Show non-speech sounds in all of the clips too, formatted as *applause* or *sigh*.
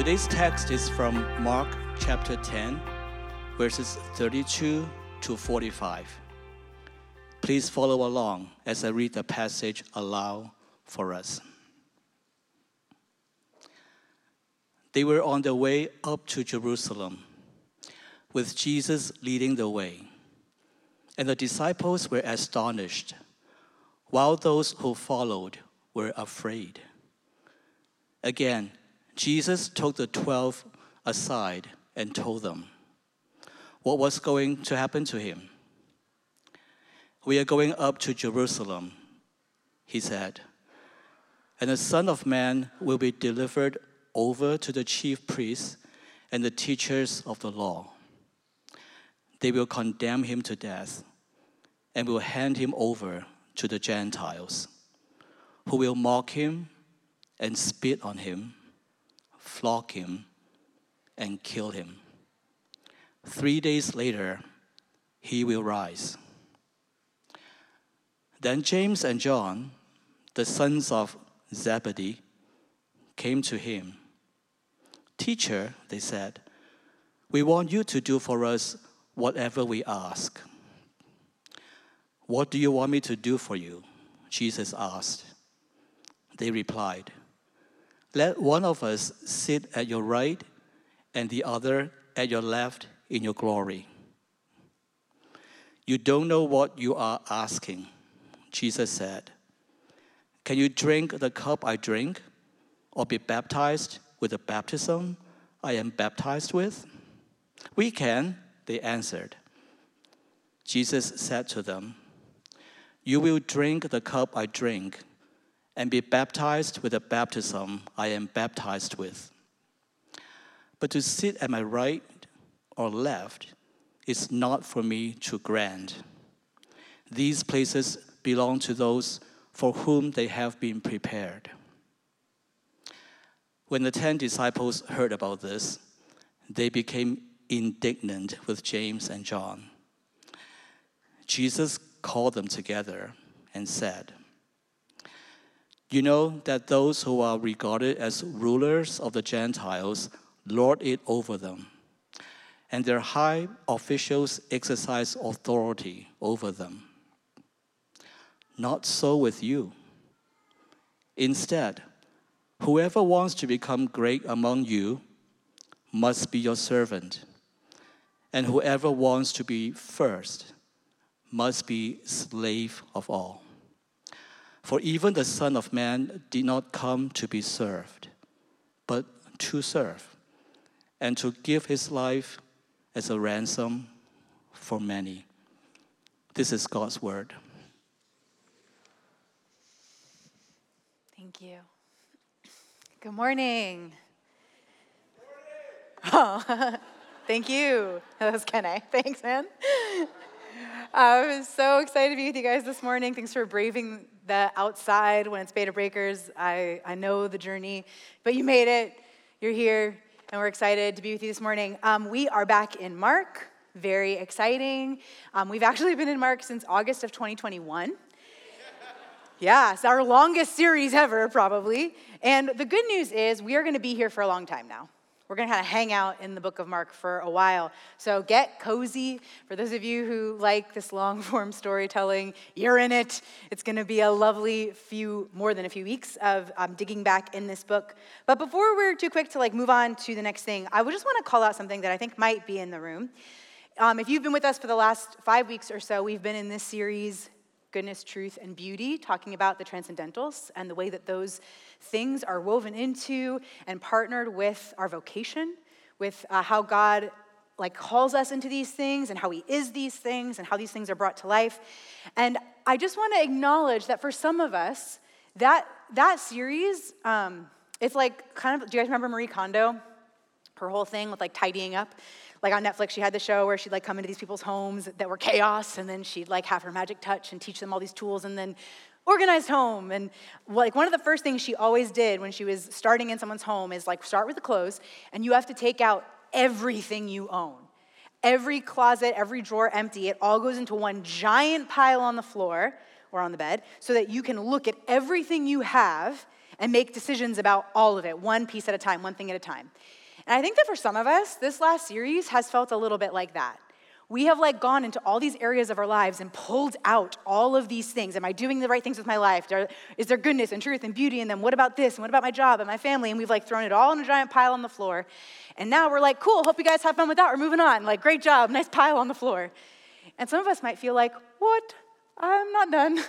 Today's text is from Mark chapter 10, verses 32 to 45. Please follow along as I read the passage aloud for us. They were on their way up to Jerusalem, with Jesus leading the way. And the disciples were astonished, while those who followed were afraid. Again, Jesus took the twelve aside and told them what was going to happen to him. We are going up to Jerusalem, he said, and the Son of Man will be delivered over to the chief priests and the teachers of the law. They will condemn him to death and will hand him over to the Gentiles, who will mock him and spit on him, flog him, and kill him. Three days later, he will rise. Then James and John, the sons of Zebedee, came to him. Teacher, they said, we want you to do for us whatever we ask. What do you want me to do for you? Jesus asked. They replied, Let one of us sit at your right and the other at your left in your glory. You don't know what you are asking, Jesus said. Can you drink the cup I drink or be baptized with the baptism I am baptized with? We can, they answered. Jesus said to them, You will drink the cup I drink and be baptized with the baptism I am baptized with. But to sit at my right or left is not for me to grant. These places belong to those for whom they have been prepared. When the ten disciples heard about this, they became indignant with James and John. Jesus called them together and said, You know that those who are regarded as rulers of the Gentiles lord it over them, and their high officials exercise authority over them. Not so with you. Instead, Whoever wants to become great among you must be your servant, and whoever wants to be first must be slave of all. For even the Son of Man did not come to be served, but to serve, and to give his life as a ransom for many. This is God's word. Thank you. Good morning. Oh, *laughs* thank you. *laughs* That was Kenny. *laughs* Thanks, man. I'm so excited to be with you guys this morning. Thanks for braving the outside when it's Bay to Breakers. I, I know the journey, but you made it. You're here, and we're excited to be with you this morning. Um, we are back in Mark. Very exciting. Um, we've actually been in Mark since August of 2021. Yeah, it's our longest series ever, probably. And the good news is we are going to be here for a long time now. We're going to kind of hang out in the book of Mark for a while. So get cozy. For those of you who like this long *laughs* form storytelling, you're in it. It's going to be a lovely few, more than a few weeks of um, digging back in this book. But before we're too quick to like move on to the next thing, I would just want to call out something that I think might be in the room. Um, if you've been with us for the last five weeks or so, we've been in this series goodness, truth, and beauty, talking about the transcendentals and the way that those things are woven into and partnered with our vocation, with uh, how God like calls us into these things and how he is these things and how these things are brought to life. And I just want to acknowledge that for some of us, that that series, um, it's like kind of. Do you guys remember Marie Kondo? Her whole thing with like tidying up like on Netflix, she had the show where she'd like come into these people's homes that were chaos, and then she'd like have her magic touch and teach them all these tools, and then organized home. And like one of the first things she always did when she was starting in someone's home is like start with the clothes, and you have to take out everything you own. Every closet, every drawer empty, it all goes into one giant pile on the floor or on the bed so that you can look at everything you have and make decisions about all of it, one piece at a time, one thing at a time. And I think that for some of us, this last series has felt a little bit like that. We have like gone into all these areas of our lives and pulled out all of these things. Am I doing the right things with my life? Is there goodness and truth and beauty in them? What about this? And what about my job and my family? And we've like thrown it all in a giant pile on the floor. And now we're like, cool, hope you guys have fun with that. We're moving on. Like, great job, nice pile on the floor. And some of us might feel like, what? I'm not done.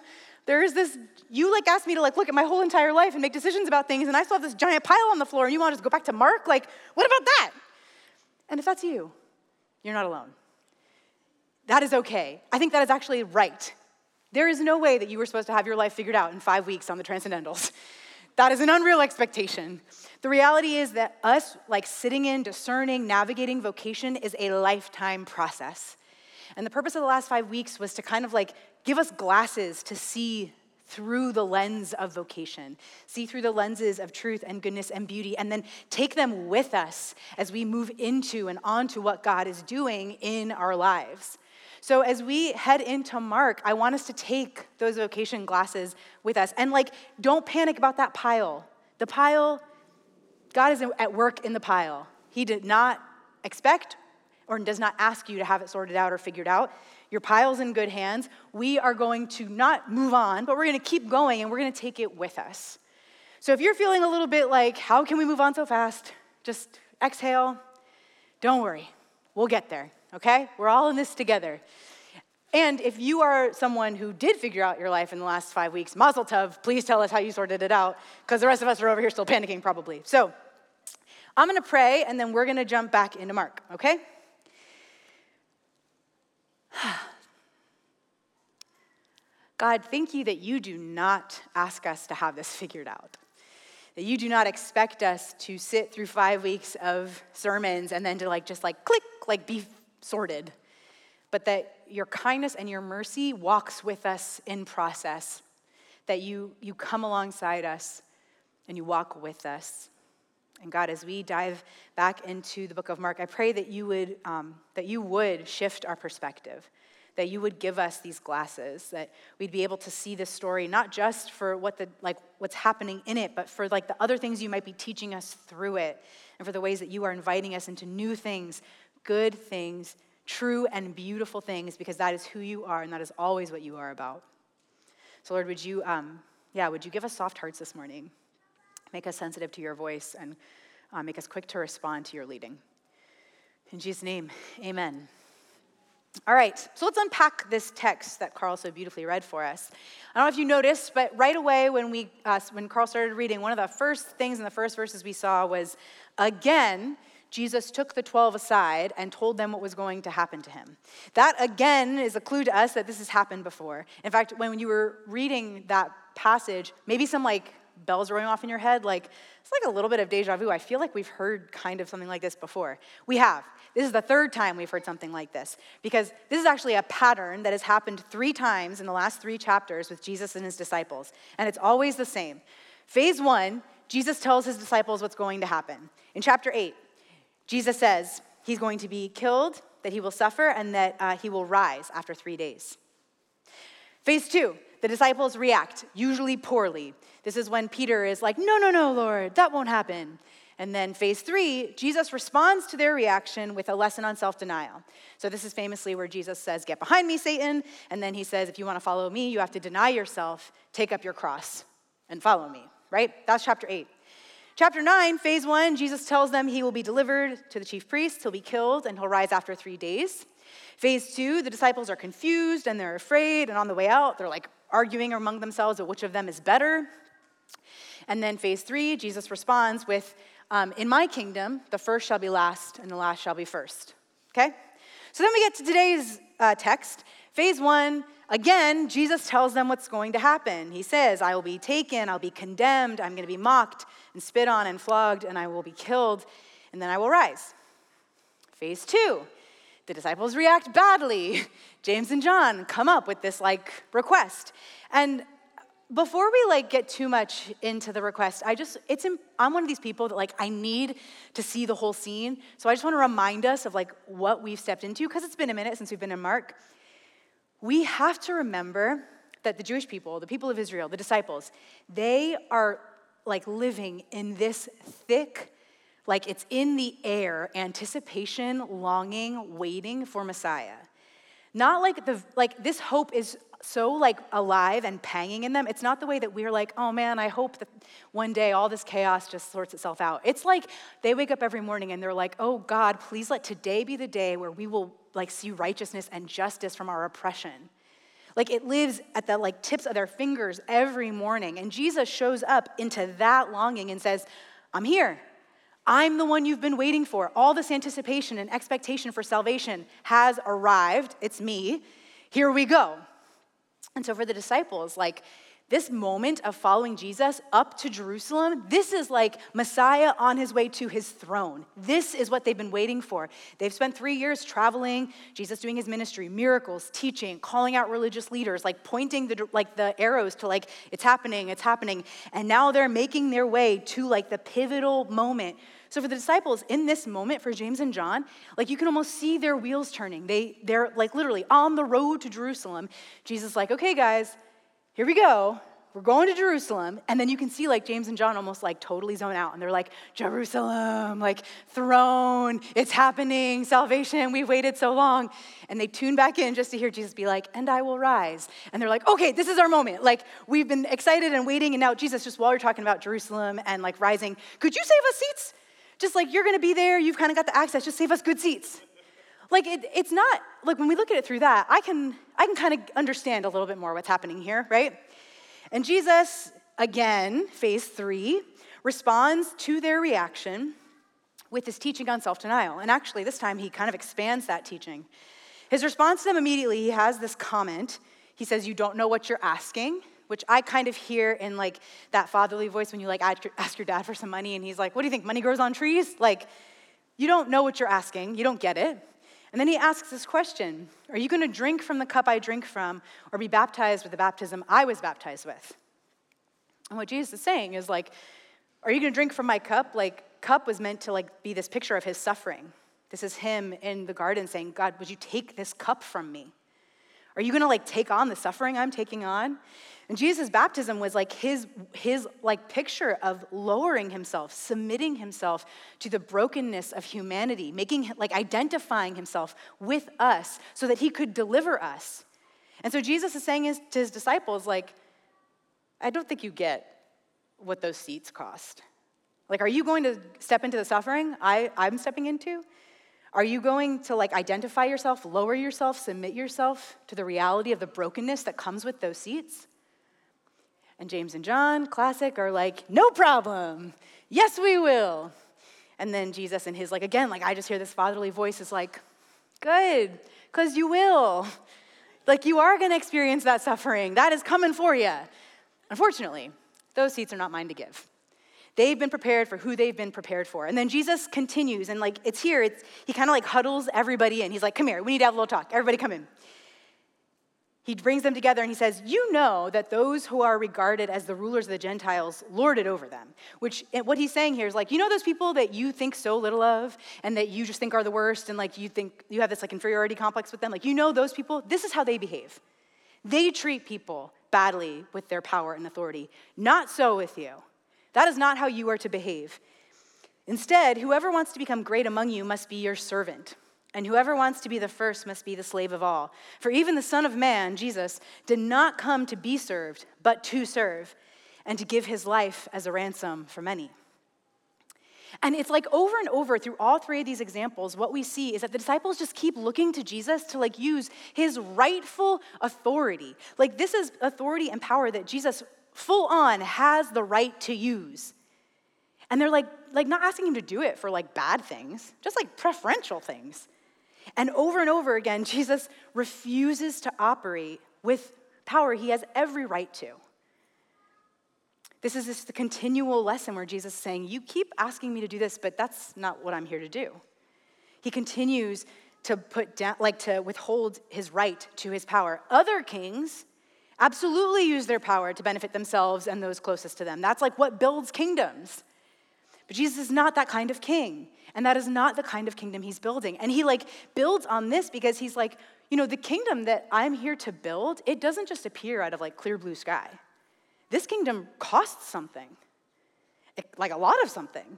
There is this, you like asked me to like look at my whole entire life and make decisions about things, and I still have this giant pile on the floor, and you want to just go back to Mark? Like, what about that? And if that's you, you're not alone. That is okay. I think that is actually right. There is no way that you were supposed to have your life figured out in five weeks on the Transcendentals. *laughs* That is an unreal expectation. The reality is that us, like sitting in, discerning, navigating vocation, is a lifetime process. And the purpose of the last five weeks was to kind of like give us glasses to see through the lens of vocation, see through the lenses of truth and goodness and beauty, and then take them with us as we move into and onto what God is doing in our lives. So as we head into Mark, I want us to take those vocation glasses with us. And like, don't panic about that pile. The pile, God is at work in the pile. He did not expect or does not ask you to have it sorted out or figured out. Your pile's in good hands. We are going to not move on, but we're going to keep going and we're going to take it with us. So if you're feeling a little bit like, how can we move on so fast? Just exhale. Don't worry. We'll get there, okay? We're all in this together. And if you are someone who did figure out your life in the last five weeks, mazel tov, please tell us how you sorted it out, because the rest of us are over here still panicking probably. So I'm gonna pray, and then we're gonna jump back into Mark, okay? *sighs* God, thank you that you do not ask us to have this figured out. That you do not expect us to sit through five weeks of sermons and then to like just like click, like be sorted. But that your kindness and your mercy walks with us in process. That you, you come alongside us and you walk with us. And God, as we dive back into the book of Mark, I pray that you would, um, that you would shift our perspective, that you would give us these glasses, that we'd be able to see this story not just for what the like what's happening in it, but for like the other things you might be teaching us through it, and for the ways that you are inviting us into new things, good things, true and beautiful things, because that is who you are, and that is always what you are about. So, Lord, would you, um, yeah, would you give us soft hearts this morning? Make us sensitive to your voice and uh, make us quick to respond to your leading. In Jesus' name, amen. All right, so let's unpack this text that Carl so beautifully read for us. I don't know if you noticed, but right away when, we, uh, when Carl started reading, one of the first things in the first verses we saw was again, Jesus took the 12 aside and told them what was going to happen to him. That again is a clue to us that this has happened before. In fact, when you were reading that passage, maybe some like bells are going off in your head, like it's like a little bit of deja vu. I feel like we've heard kind of something like this before. We have. This is the third time we've heard something like this because this is actually a pattern that has happened three times in the last three chapters with Jesus and his disciples, and it's always the same. Phase one, Jesus tells his disciples what's going to happen. In chapter 8, Jesus says he's going to be killed, that he will suffer, and that uh, he will rise after three days. Phase two, the disciples react, usually poorly. This is when Peter is like, No, no, no, Lord, that won't happen. And then phase three, Jesus responds to their reaction with a lesson on self denial. So, this is famously where Jesus says, Get behind me, Satan. And then he says, If you want to follow me, you have to deny yourself, take up your cross, and follow me, right? That's chapter eight. Chapter 9, phase 1, Jesus tells them he will be delivered to the chief priests, he'll be killed, and he'll rise after three days. Phase 2, the disciples are confused and they're afraid, and on the way out, they're like arguing among themselves of which of them is better. And then phase three, Jesus responds with, um, In my kingdom, the first shall be last, and the last shall be first. Okay? So then we get to today's uh, text. Phase one, again, Jesus tells them what's going to happen. He says, I will be taken, I'll be condemned, I'm going to be mocked and spit on and flogged, and I will be killed, and then I will rise. Phase two, the disciples react badly. *laughs* James and John come up with this like request. And before we like get too much into the request i just it's i'm one of these people that like i need to see the whole scene so i just want to remind us of like what we've stepped into because it's been a minute since we've been in mark we have to remember that the jewish people the people of israel the disciples they are like living in this thick, like it's in the air, anticipation, longing, waiting for Messiah. Not like the like this hope is so like alive and panging in them. It's not the way that we're like, oh man, I hope that one day all this chaos just sorts itself out. It's like they wake up every morning and they're like, oh God, please let today be the day where we will like see righteousness and justice from our oppression. Like it lives at the like tips of their fingers every morning. And Jesus shows up into that longing and says, I'm here. I'm the one you've been waiting for. All this anticipation and expectation for salvation has arrived. It's me. Here we go. And so for the disciples, like this moment of following Jesus up to Jerusalem, this is like Messiah on his way to his throne. This is what they've been waiting for. They've spent three years traveling, Jesus doing his ministry, miracles, teaching, calling out religious leaders, like pointing the, like the arrows to like, it's happening, it's happening. And now they're making their way to like the pivotal moment so for the disciples in this moment, for James and John, like you can almost see their wheels turning. They, they're like literally on the road to Jerusalem. Jesus like, okay, guys, here we go. We're going to Jerusalem. And then you can see like James and John almost like totally zone out. And they're like, Jerusalem, like throne, it's happening, salvation, we've waited so long. And they tune back in just to hear Jesus be like, and I will rise. And they're like, okay, this is our moment. Like we've been excited and waiting. And now Jesus, just while you're talking about Jerusalem and like rising, could you save us seats? Just like you're gonna be there, you've kind of got the access, just save us good seats. Like it, it's not, like when we look at it through that, I can, I can kind of understand a little bit more what's happening here, right? And Jesus, again, phase three, responds to their reaction with his teaching on self denial. And actually, this time he kind of expands that teaching. His response to them immediately, he has this comment. He says, You don't know what you're asking which I kind of hear in like that fatherly voice when you like ask your dad for some money and he's like, What do you think? Money grows on trees? Like, you don't know what you're asking, you don't get it. And then he asks this question Are you going to drink from the cup I drink from or be baptized with the baptism I was baptized with? And what Jesus is saying is like, Are you going to drink from my cup? Like, cup was meant to like be this picture of his suffering. This is him in the garden saying, God, would you take this cup from me? Are you going to like take on the suffering I'm taking on? And Jesus' baptism was like his, his like picture of lowering himself, submitting himself to the brokenness of humanity, making like identifying himself with us so that he could deliver us. And so Jesus is saying to his disciples, like, I don't think you get what those seats cost. Like, are you going to step into the suffering I, I'm stepping into? Are you going to like identify yourself, lower yourself, submit yourself to the reality of the brokenness that comes with those seats? And James and John, classic, are like, no problem. Yes, we will. And then Jesus and his, like, again, like, I just hear this fatherly voice is like, good, because you will. Like, you are going to experience that suffering. That is coming for you. Unfortunately, those seats are not mine to give. They've been prepared for who they've been prepared for. And then Jesus continues, and like, it's here, it's, he kind of like huddles everybody in. He's like, come here, we need to have a little talk. Everybody come in he brings them together and he says, You know that those who are regarded as the rulers of the Gentiles lord it over them. Which, what he's saying here is like, you know those people that you think so little of and that you just think are the worst and like you think you have this like inferiority complex with them? Like, you know those people? This is how they behave. They treat people badly with their power and authority. Not so with you. That is not how you are to behave. Instead, whoever wants to become great among you must be your servant. And whoever wants to be the first must be the slave of all. For even the Son of Man, Jesus, did not come to be served, but to serve, and to give his life as a ransom for many. And it's like over and over through all three of these examples, what we see is that the disciples just keep looking to Jesus to like use his rightful authority. Like this is authority and power that Jesus full on has the right to use. And they're like, like not asking him to do it for like bad things, just like preferential things. And over and over again, *laughs* Jesus refuses to operate with power he has every right to. This is just the continual lesson where Jesus is saying, You keep asking me to do this, but that's not what I'm here to do. He continues to put down, like to withhold his right to his power. Other kings absolutely use their power to benefit themselves and those closest to them. That's like what builds kingdoms. But Jesus is not that kind of king. And that is not the kind of kingdom he's building. And he like builds on this because he's like, you know, the kingdom that I'm here to build, it doesn't just appear out of like clear blue sky. This kingdom costs something. like a lot of something.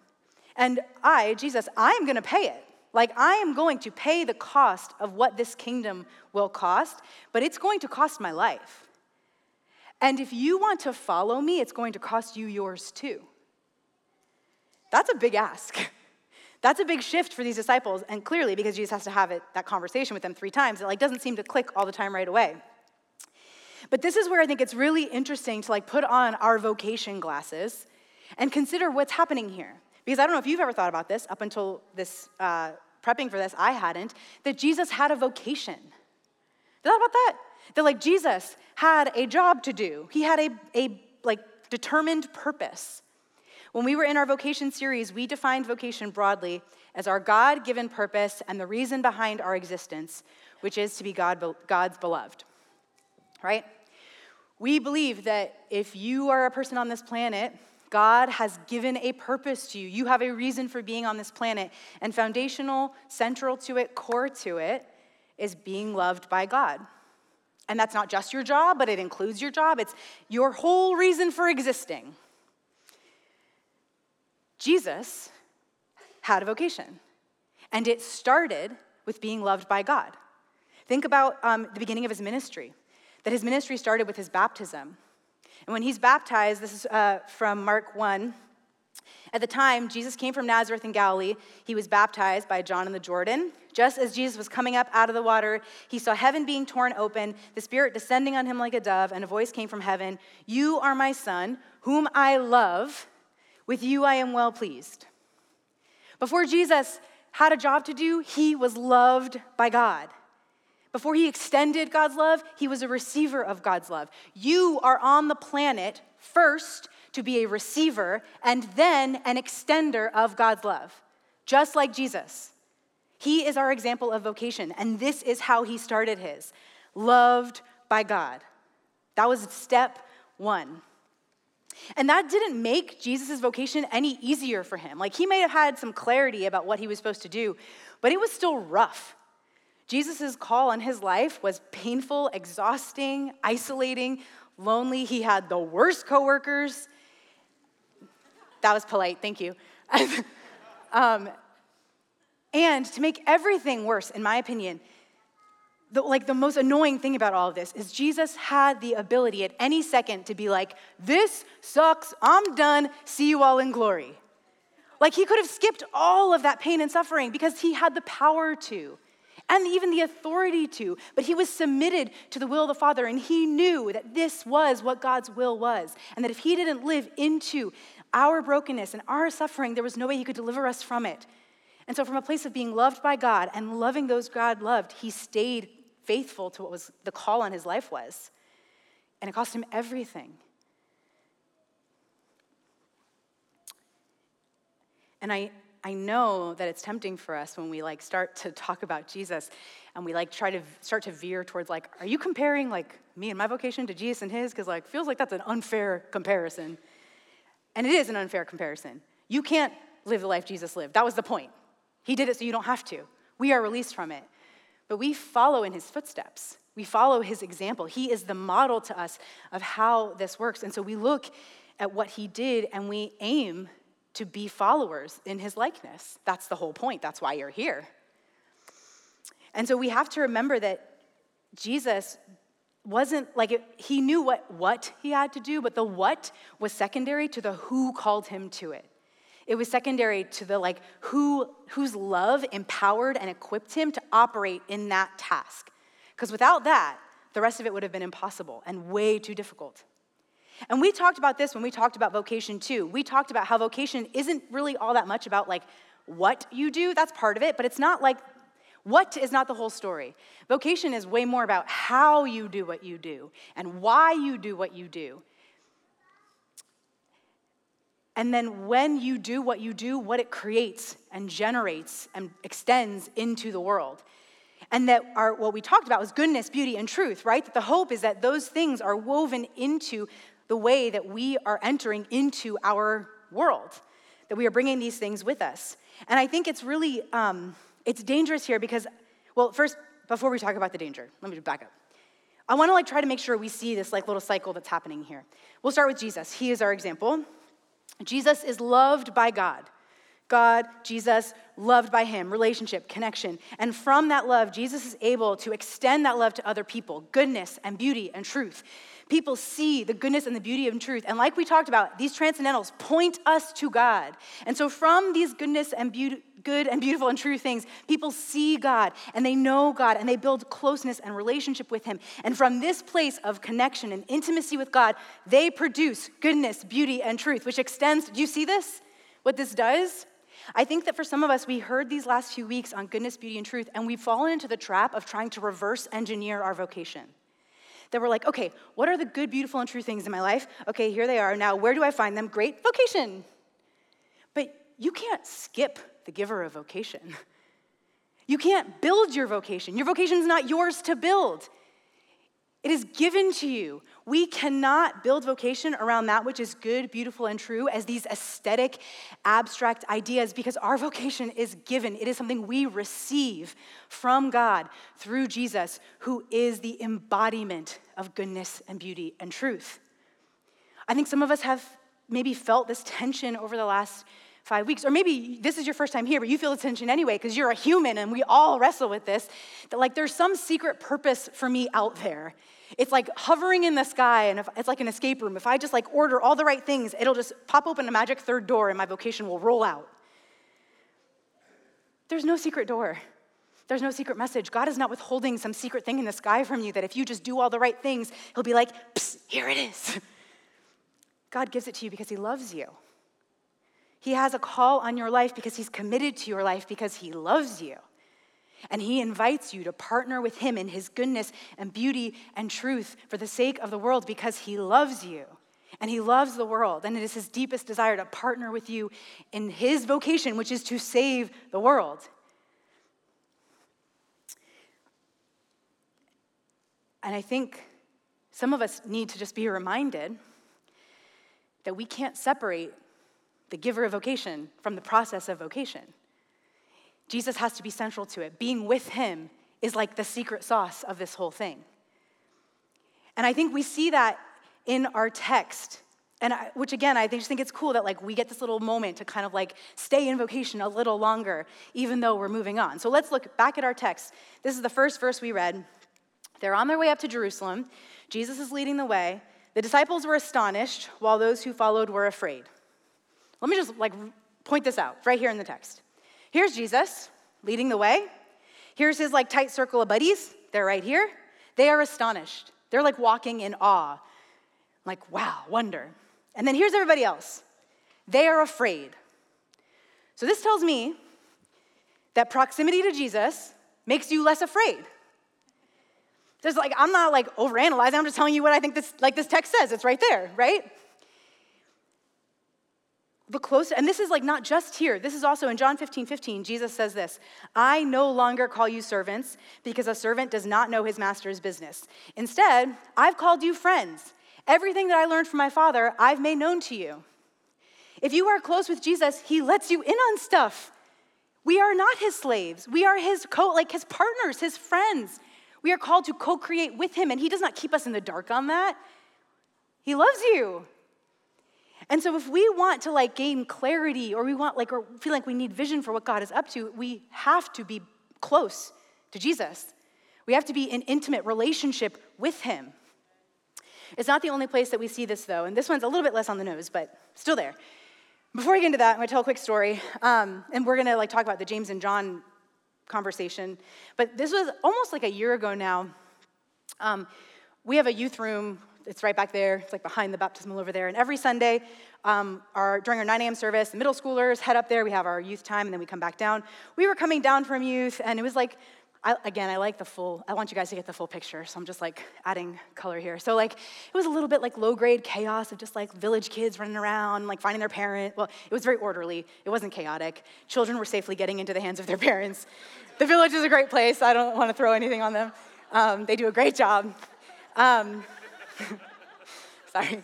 And I, Jesus, I'm going to pay it. Like, I am going to pay the cost of what this kingdom will cost, but it's going to cost my life. And if you want to follow me, it's going to cost you yours too. That's a big ask. *laughs* That's a big shift for these disciples, and clearly because Jesus has to have it, that conversation with them three times, it like doesn't seem to click all the time right away. But this is where I think it's really interesting to like put on our vocation glasses and consider what's happening here. Because I don't know if you've ever thought about this, up until this, uh, prepping for this, I hadn't, that Jesus had a vocation. Thought about that? That like Jesus had a job to do. He had a, a like determined purpose. When we were in our vocation series, we defined vocation broadly as our God given purpose and the reason behind our existence, which is to be God, God's beloved. Right? We believe that if you are a person on this planet God has given a purpose to you. You have a reason for being on this planet. And foundational, central to it, core to it, is being loved by God. And that's not just your job, but it includes your job. It's your whole reason for existing. Jesus had a vocation, and it started with being loved by God. Think about um, the beginning of his ministry, that his ministry started with his baptism. And when he's baptized, this is uh, from Mark 1. At the time, Jesus came from Nazareth in Galilee. He was baptized by John in the Jordan. Just as Jesus was coming up out of the water, he saw heaven being torn open, the Spirit descending on him like a dove, and a voice came from heaven You are my Son, whom I love. With you I am well pleased. Before Jesus had a job to do, he was loved by God. Before he extended God's love, he was a receiver of God's love. You are on the planet first to be a receiver and then an extender of God's love, just like Jesus. He is our example of vocation, and this is how he started his loved by God. That was step one. And that didn't make Jesus' vocation any easier for him. Like, he may have had some clarity about what he was supposed to do, but it was still rough. Jesus' call on his life was painful, exhausting, isolating, lonely. He had the worst coworkers. That was polite, thank you. *laughs* um, and to make everything worse, in my opinion, the, like the most annoying thing about all of this is Jesus had the ability at any second to be like, This sucks, I'm done, see you all in glory. Like he could have skipped all of that pain and suffering because he had the power to and even the authority to, but he was submitted to the will of the Father, and he knew that this was what God's will was, and that if he didn't live into our brokenness and our suffering, there was no way he could deliver us from it. And so, from a place of being loved by God and loving those God loved, he stayed faithful to what was the call on his life was. And it cost him everything. And I, I know that it's tempting for us when we like start to talk about Jesus and we like try to start to veer towards like, are you comparing like me and my vocation to Jesus and his? Because like feels like that's an unfair comparison. And it is an unfair comparison. You can't live the life Jesus lived. That was the point. He did it so you don't have to. We are released from it. But we follow in his footsteps. We follow his example. He is the model to us of how this works. And so we look at what he did and we aim to be followers in his likeness. That's the whole point. That's why you're here. And so we have to remember that Jesus wasn't like it, he knew what what he had to do, but the what was secondary to the who called him to it. It was secondary to the like who whose love empowered and equipped him to operate in that task. Because without that, the rest of it would have been impossible and way too difficult. And we talked about this when we talked about vocation too. We talked about how vocation isn't really all that much about like what you do, that's part of it, but it's not like what is not the whole story. Vocation is way more about how you do what you do and why you do what you do. And then when you do what you do, what it creates and generates and extends into the world. And that our, what we talked about was goodness, beauty, and truth, right? That the hope is that those things are woven into the way that we are entering into our world, that we are bringing these things with us. And I think it's really, um, it's dangerous here because, well, first, before we talk about the danger, let me back up. I want to like try to make sure we see this like little cycle that's happening here. We'll start with Jesus. He is our example. Jesus is loved by God. God, Jesus, loved by Him, relationship, connection. And from that love, Jesus is able to extend that love to other people goodness and beauty and truth. People see the goodness and the beauty of truth. And like we talked about, these transcendentals point us to God. And so from these goodness and beauty, good and beautiful and true things, people see God and they know God and they build closeness and relationship with Him. And from this place of connection and intimacy with God, they produce goodness, beauty, and truth, which extends. Do you see this? What this does? I think that for some of us, we heard these last few weeks on goodness, beauty, and truth, and we've fallen into the trap of trying to reverse engineer our vocation. That we're like, okay, what are the good, beautiful, and true things in my life? Okay, here they are. Now, where do I find them? Great vocation. But you can't skip the giver of vocation. You can't build your vocation. Your vocation is not yours to build. It is given to you. We cannot build vocation around that which is good, beautiful, and true as these aesthetic, abstract ideas because our vocation is given. It is something we receive from God through Jesus, who is the embodiment of goodness and beauty and truth. I think some of us have maybe felt this tension over the last five weeks. Or maybe this is your first time here, but you feel the tension anyway because you're a human and we all wrestle with this. That like there's some secret purpose for me out there. It's like hovering in the sky and if, it's like an escape room. If I just like order all the right things, it'll just pop open a magic third door and my vocation will roll out. There's no secret door. There's no secret message. God is not withholding some secret thing in the sky from you that if you just do all the right things, He'll be like, here it is. *laughs* God gives it to you because He loves you. He has a call on your life because He's committed to your life because He loves you. And He invites you to partner with Him in His goodness and beauty and truth for the sake of the world because He loves you. And He loves the world. And it is His deepest desire to partner with you in His vocation, which is to save the world. And I think some of us need to just be reminded that we can't separate the giver of vocation from the process of vocation. Jesus has to be central to it. Being with him is like the secret sauce of this whole thing. And I think we see that in our text. And I, which again, I just think it's cool that like we get this little moment to kind of like stay in vocation a little longer, even though we're moving on. So let's look back at our text. This is the first verse we read. They're on their way up to Jerusalem. Jesus is leading the way. The disciples were astonished, while those who followed were afraid. Let me just like point this out right here in the text. Here's Jesus leading the way. Here's his like tight circle of buddies. They're right here. They are astonished. They're like walking in awe, like, wow, wonder. And then here's everybody else. They are afraid. So this tells me that proximity to Jesus makes you less afraid. There's like, I'm not like overanalyzing, I'm just telling you what I think this like this text says. It's right there, right? The closer, and this is like not just here, this is also in John 15 15, Jesus says this I no longer call you servants because a servant does not know his master's business. Instead, I've called you friends. Everything that I learned from my Father, I've made known to you. If you are close with Jesus, he lets you in on stuff. We are not his slaves. We are his co like his partners, his friends. We are called to co-create with him and he does not keep us in the dark on that. He loves you. And so if we want to like gain clarity or we want like or feel like we need vision for what God is up to, we have to be close to Jesus. We have to be in intimate relationship with him. It's not the only place that we see this though, and this one's a little bit less on the nose, but still there. Before I get into that, I'm gonna tell a quick story, um, and we're gonna like talk about the James and John conversation. But this was almost like a year ago now. Um, we have a youth room it's right back there. It's like behind the baptismal over there. And every Sunday, um, our, during our 9 a.m. service, the middle schoolers head up there. We have our youth time, and then we come back down. We were coming down from youth, and it was like, I, again, I like the full, I want you guys to get the full picture, so I'm just like adding color here. So, like, it was a little bit like low grade chaos of just like village kids running around, like finding their parent. Well, it was very orderly, it wasn't chaotic. Children were safely getting into the hands of their parents. The village is a great place, I don't want to throw anything on them. Um, they do a great job. Um, *laughs* Sorry.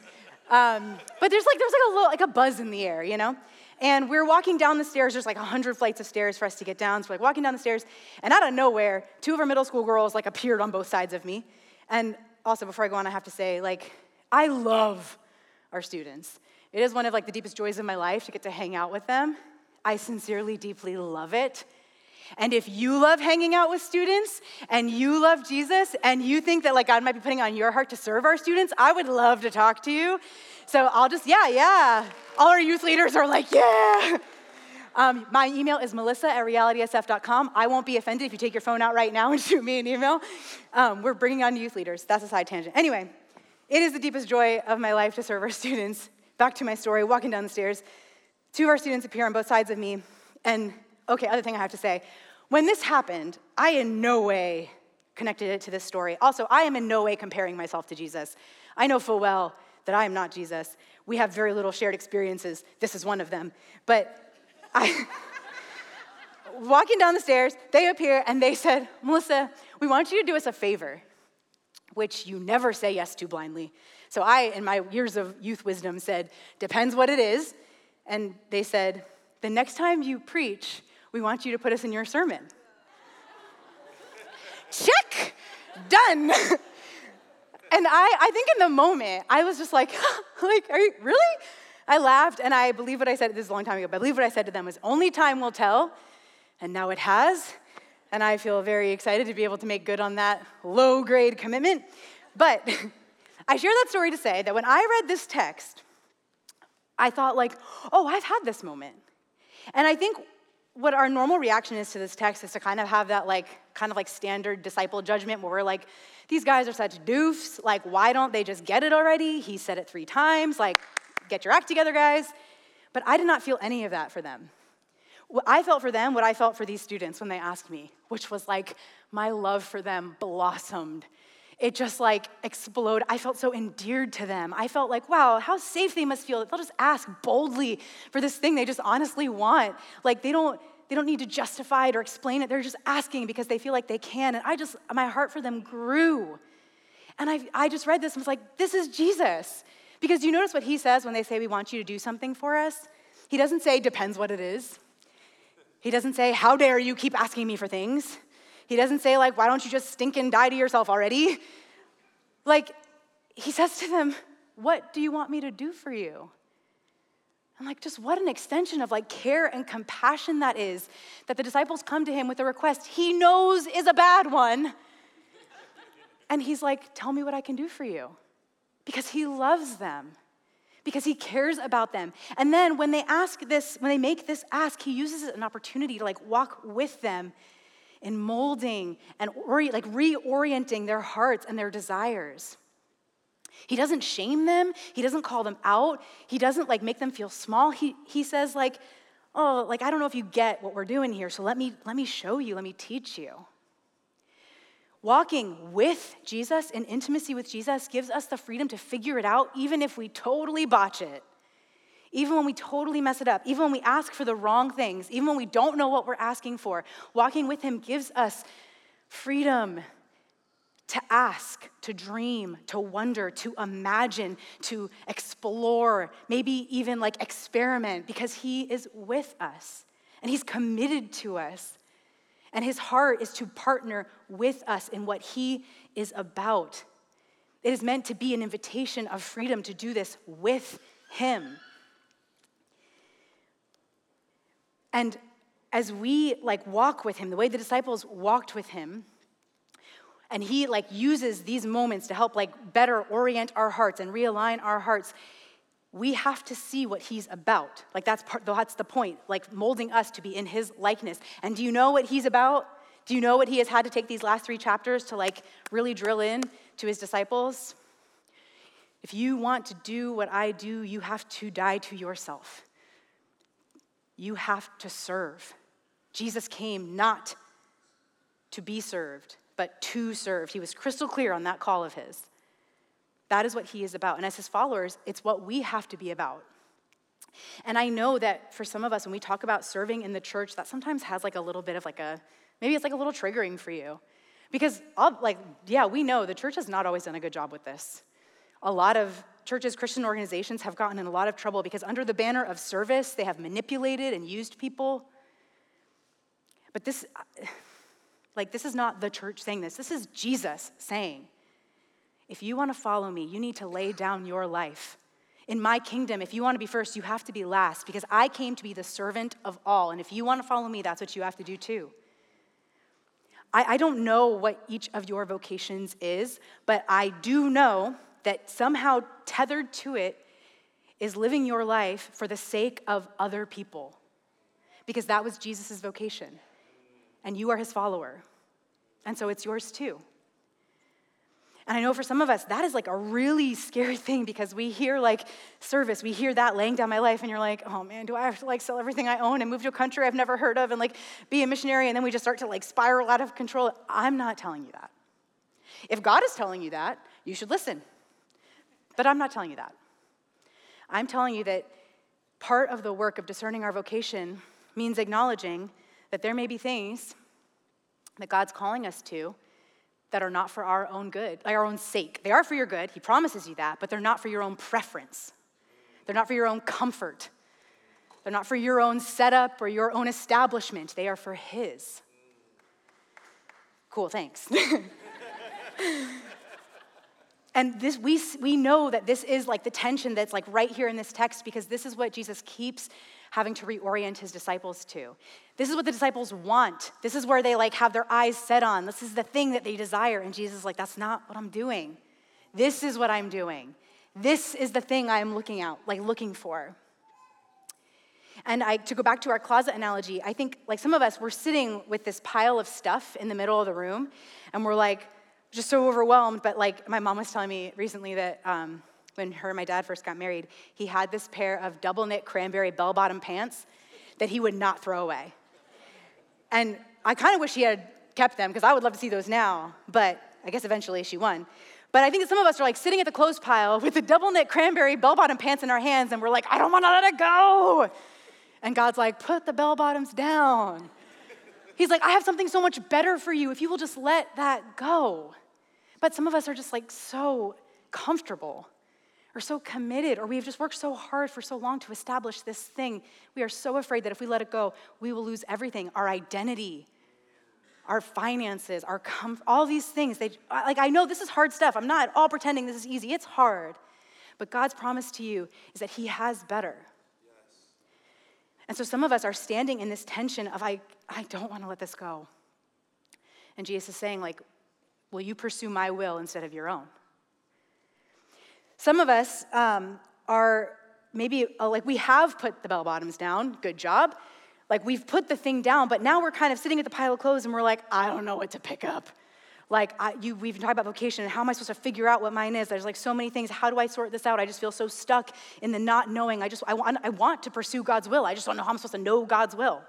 Um, but there's like there's like a little, like a buzz in the air, you know. And we are walking down the stairs. There's like hundred flights of stairs for us to get down. So we're like walking down the stairs, and out of nowhere, two of our middle school girls like appeared on both sides of me. And also, before I go on, I have to say, like, I love our students It is one of like the deepest joys of my life to get to hang out with them. I sincerely, deeply love it. And if you love hanging out with students and you love Jesus and you think that like God might be putting on your heart to serve our students, I would love to talk to you. So I'll just, yeah, yeah. All our youth leaders are like, yeah. Um, my email is melissa at realitysf.com. I won't be offended if you take your phone out right now and *laughs* shoot me an email. Um, we're bringing on youth leaders. That's a side tangent. Anyway, it is the deepest joy of my life to serve our *laughs* students. Back to my story, walking down the stairs. Two of our students appear on both sides of me. And okay, other thing I have to say when this happened, I in no way connected it to this story. Also, I am in no way comparing myself to Jesus. I know full well that I am not Jesus. We have very little shared experiences. This is one of them. But I, *laughs* walking down the stairs, they appear and they said, Melissa, we want you to do us a favor, which you never say yes to blindly. So I, in my years of youth wisdom, said, depends what it is. And they said, the next time you preach, we want you to put us in your sermon. Check, done. *laughs* and I, I think in the moment, I was just like, *laughs* like, are you really? I laughed and I believe what I said, this is a long time ago, but I believe what I said to them was only time will tell. And now it has. And I feel very excited to be able to make good on that low grade commitment. But *laughs* I share that story to say that when I read this text, I thought, like, oh, I've had this moment. And I think what our normal reaction is to this text is to kind of have that, like, kind of like standard disciple judgment where we're like, these guys are such doofs. Like, why don't they just get it already? He said it three times. Like, get your act together, guys. But I did not feel any of that for them. What I felt for them, what I felt for these students when they asked me, which was like my love for them blossomed it just like exploded. I felt so endeared to them. I felt like, wow, how safe they must feel. They'll just ask boldly for this thing they just honestly want. Like they don't they don't need to justify it or explain it. They're just asking because they feel like they can. And I just my heart for them grew. And I I just read this and was like, this is Jesus. Because do you notice what he says when they say we want you to do something for us? He doesn't say depends what it is. He doesn't say, How dare you keep asking me for things? He doesn't say, like, why don't you just stink and die to yourself already? Like, he says to them, What do you want me to do for you? I'm like, just what an extension of like care and compassion that is that the disciples come to him with a request he knows is a bad one. and he's like, Tell me what I can do for you. Because he loves them, because he cares about them. And then when they ask this, when they make this ask, he uses it an opportunity to like walk with them in molding and ori- like reorienting their hearts and their desires. He doesn't shame them, he doesn't call them out, he doesn't like make them feel small. He, he says like, "Oh, like I don't know if you get what we're doing here, so let me let me show you, let me teach you." Walking with Jesus in intimacy with Jesus gives us the freedom to figure it out even if we totally botch it even when we totally mess it up, even when we ask for the wrong things, even when we don't know what we're asking for, walking with Him gives us freedom to ask, to dream, to wonder, to imagine, to explore, maybe even like experiment, because He is with us and He's committed to us. And His heart is to partner with us in what He is about. It is meant to be an invitation of freedom to do this with Him. And as we like walk with him, the way the disciples walked with him, and he like uses these moments to help like better orient our hearts and realign our hearts we have to see what he's about. Like that's part that's the point like molding us to be in his likeness. And do you know what he's about? Do you know what he has had to take these last three chapters to like really drill in to his disciples? If you want to do what i do you have to die to yourself you have to serve. Jesus came not to be served, but to serve. He was crystal clear on that call of his. That is what he is about. And as his followers, it's what we have to be about. And I know that for some of us, when we talk about serving in the church, that sometimes has like a little bit of like a, maybe it's like a little triggering for you. Because, like, yeah, we know the church has not always done a good job with this. A lot of churches, Christian organizations have gotten in a lot of trouble because under the banner of service, they have manipulated and used people. But this, *sighs* like, this is not the church saying this. This is Jesus saying, if you want to follow me, you need to lay down your life. In my kingdom, if you want to be first, you have to be last because I came to be the servant of all. And if you want to follow me, that's what you have to do too. I, I don't know what each of your vocations is, but I do know that somehow tethered to it is living your life for the sake of other people because that was Jesus' vocation. And you are his follower. And so it's yours too. And I know for some of us, that is like a really scary *laughs* thing because we hear like service, we hear that laying down my life, and you're like, oh man, do I have to like sell everything I own and move to a country I've never heard of and like be a missionary? And then we just start to like spiral out of control. I'm not telling you that. If God is telling you that, you should listen. But I'm not telling you that. I'm telling you that part of the work of discerning our vocation means acknowledging that there may be things that God's calling us to that are not for our own good, like our own sake. They are for your good, He promises you that, but they're not for your own preference. They're not for your own comfort. They're not for your own setup or your own establishment. They are for His. Cool, thanks. *laughs* and this we, we know that this is like the tension that's like right here in this text because this is what Jesus keeps having to reorient his disciples to. This is what the disciples want. This is where they like have their eyes set on. This is the thing that they desire. And Jesus is like, that's not what I'm doing. This is what I'm doing. This is the thing I'm looking out, like looking for. And I, to go back to our closet analogy, I think like some of us, we're sitting with this pile of stuff in the middle of the room, and we're like just so overwhelmed. But like my mom was telling me recently that um, when her and my dad first got married, he had this pair of double knit cranberry bell bottom pants that he would not throw away. And I kind of wish he had kept them because I would love to see those now, but I guess eventually she won. But I think that some of us are like sitting at the clothes pile with the double knit cranberry bell bottom pants in our hands, and we're like, I don't want to let it go. And God's like, put the bell bottoms down. He's like, I have something so much better for you if you will just let that go. But some of us are just like so comfortable or so committed, or we've just worked so hard for so long to establish this thing. We are so afraid that if we let it go, we will lose everything our identity, our finances, our comfort, all these things. They, like, I know this is hard stuff. I'm not at all pretending this is easy, it's hard. But God's promise to you is that He has better. And so some of us are standing in this tension of, I, I don't want to let this go. And Jesus is saying, like, will you pursue my will instead of your own? Some of us um, are maybe uh, like we have put the bell bottoms down, good job. Like we've put the thing down, but now we're kind of sitting at the pile of clothes and we're like, I don't know what to pick up. Like I, you, we've been talking about vocation and how am I supposed to figure out what mine is? There's like so many things. How do I sort this out? I just feel so stuck in the not knowing. I just I want, I want to pursue God's will. I just don't know how I'm supposed to know God's will.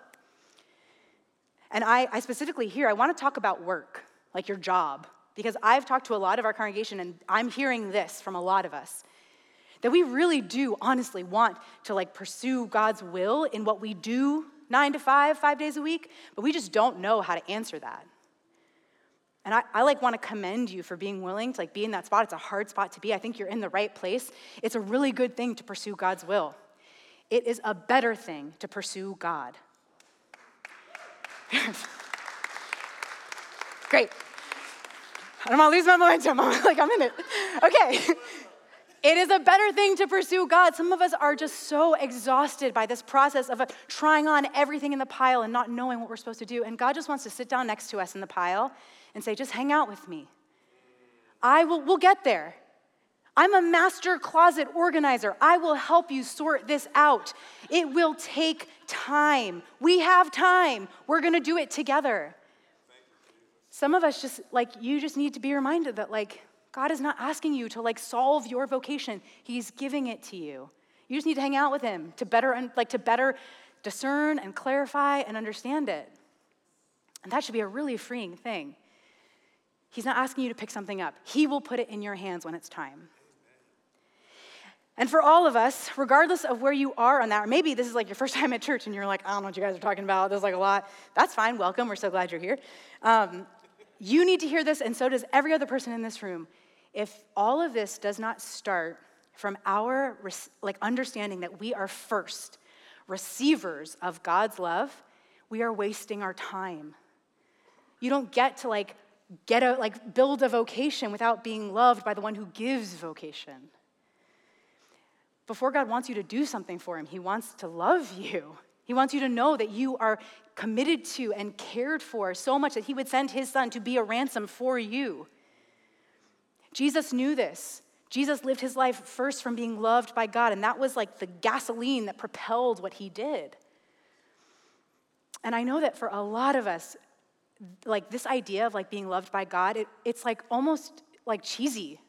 And I, I specifically here, I want to talk about work, like your job, because I've talked to a lot of our congregation and I'm hearing this from a lot of us that we really do honestly want to like pursue God's will in what we do 9 to 5 5 days a week, but we just don't know how to answer that. And I, I like want to commend you for being willing to like be in that spot. It's a hard spot to be. I think you're in the right place. It's a really good thing to pursue God's will. It is a better thing to pursue God. *laughs* Great. I don't want to lose my momentum. *laughs* I'm like, I'm in it. Okay. It is a better thing to pursue God. Some of us are just so exhausted by this process of trying on everything in the pile and not knowing what we're supposed to do. And God just wants to sit down next to us in the pile and say, just hang out with me. I will, we'll get there. I'm a master closet organizer. I will help you sort this out. It will take time. We have time. We're going to do it together. Some of us just like you just need to be reminded that like God is not asking you to like solve your vocation. He's giving it to you. You just need to hang out with him to better like to better discern and clarify and understand it. And that should be a really freeing thing. He's not asking you to pick something up. He will put it in your hands when it's time. And for all of us, regardless of where you are on that, or maybe this is like your first *laughs* time at church and you're like, I don't know what you guys are talking about. There's like a lot. That's fine. Welcome. We're so glad you're here. Um, you need to hear this, and so does every other person in this room. If all of this does not start from our like understanding that we are first receivers of God's love, we are wasting our time. You don't get to like get a like build a vocation without being loved by the one who gives vocation. before God wants you to do something for him, he wants to love you. He wants you to know that you are committed to and cared for so much that he would send his son to be a ransom for you. Jesus knew this. Jesus lived his life first from being loved by God, and that was like the gasoline that propelled what he did. And I know that for a lot of us, like this idea of like being loved by God, it, it's like almost like cheesy.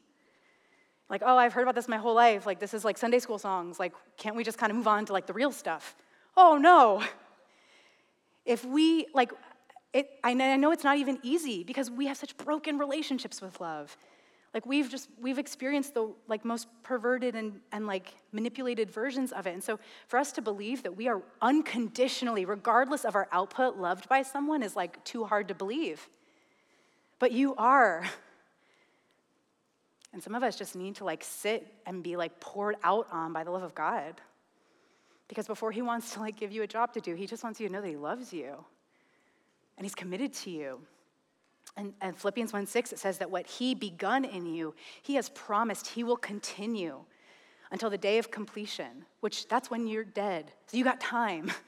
Like, oh, I've heard about this my whole life. Like, this is like Sunday school songs. Like, can't we just kind of move on to like the real stuff? Oh, no. If we, like, it, I know it's not even easy because we have such broken relationships with love. Like we've just we've experienced the like most perverted and, and like manipulated versions of it. And so for us to believe that we are unconditionally, regardless of our output, loved by someone is like too hard to believe. But you are. And some of us just need to like sit and be like poured out on by the love of God. Because before he wants to like give you a job to do, he just wants you to know that he loves you. And he's committed to you. And, and Philippians 1 6, it says that what he begun in you, he has promised he will continue until the day of completion, which that's when you're dead. So you got time. *laughs*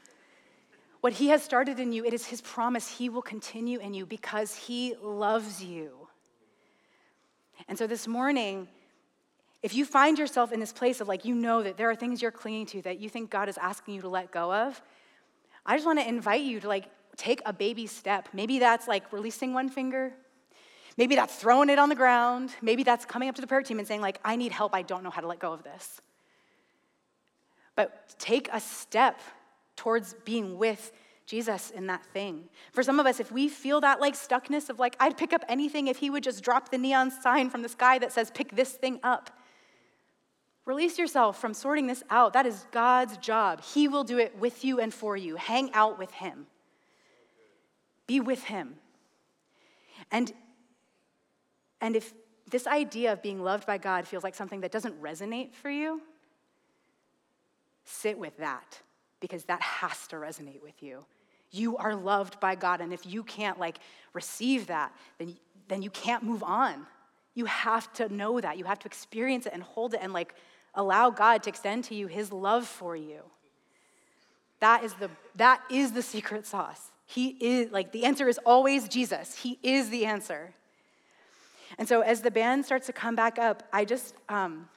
What he has started in you, it is his promise he will continue in you because he loves you. And so this morning, if you find yourself in this place of like, you know that there are things you're clinging to that you think God is asking you to let go of, I just want to invite you to like take a baby step. Maybe that's like releasing one finger. Maybe that's throwing it on the ground. Maybe that's coming up to the prayer team and saying, like, I need help. I don't know how to let go of this. But take a step towards being with Jesus in that thing. For some of us, if we feel that like stuckness of like, I'd pick up anything if he would just drop the neon sign from the sky that says, pick this thing up. Release yourself from sorting this out. That is God's job. He will do it with you and for you. Hang out with him. Be with him. And, and if this idea of being loved by God feels like something that doesn't resonate for you, sit with that because that has to resonate with you. You are loved by God, and if you can't like receive that, then, then you can't move on. You have to know that. You have to experience it and hold it and like allow God to extend to you his love for you. That is the, that is the secret sauce. He is, like, the answer is always Jesus. He is the answer. And so as the band starts to come back up, I just, um,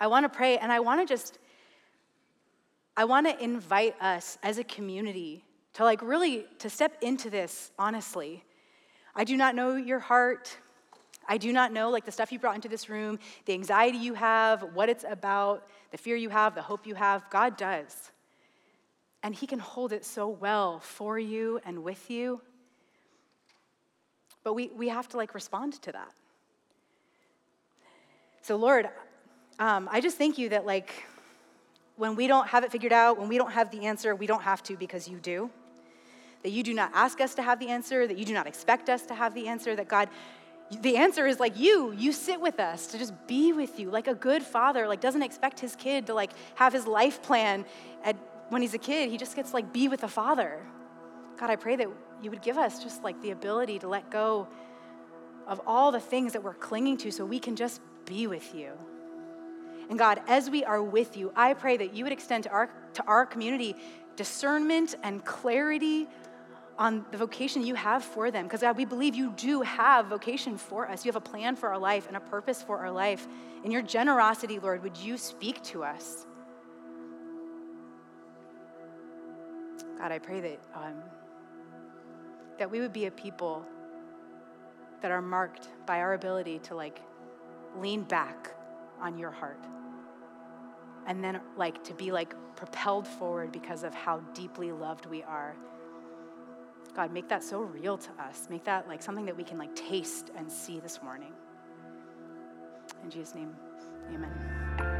I want to pray and I want to just, I want to invite us as a community to like really to step into this honestly. I do not know your heart. I do not know like the stuff you brought into this room, the anxiety you have, what it's about, the fear you have, the hope you have. God does. And He can hold it so well for you and with you. But we, we have to like respond to that. So, Lord, um, I just thank you that like when we don't have it figured out, when we don't have the answer, we don't have to because you do. That you do not ask us to have the answer, that you do not expect us to have the answer, that God, the answer is like you you sit with us to just be with you like a good father like doesn't expect his kid to like have his life plan at when he's a kid, he just gets like be with a Father. God, I pray that you would give us just like the ability to let go of all the things that we're clinging to so we can just be with you. And God, as we are with you, I pray that you would extend to our, to our community discernment and clarity on the vocation you have for them. Because God, we believe you do have vocation for us. You have a plan for our life and a purpose for our life. In your generosity, Lord, would you speak to us? God, I pray that, um, that we would be a people that are marked by our ability to like lean back on your heart and then like to be like propelled forward because of how deeply loved we are god make that so real to us. Make that like something that we can like taste and see this morning. In jesus name amen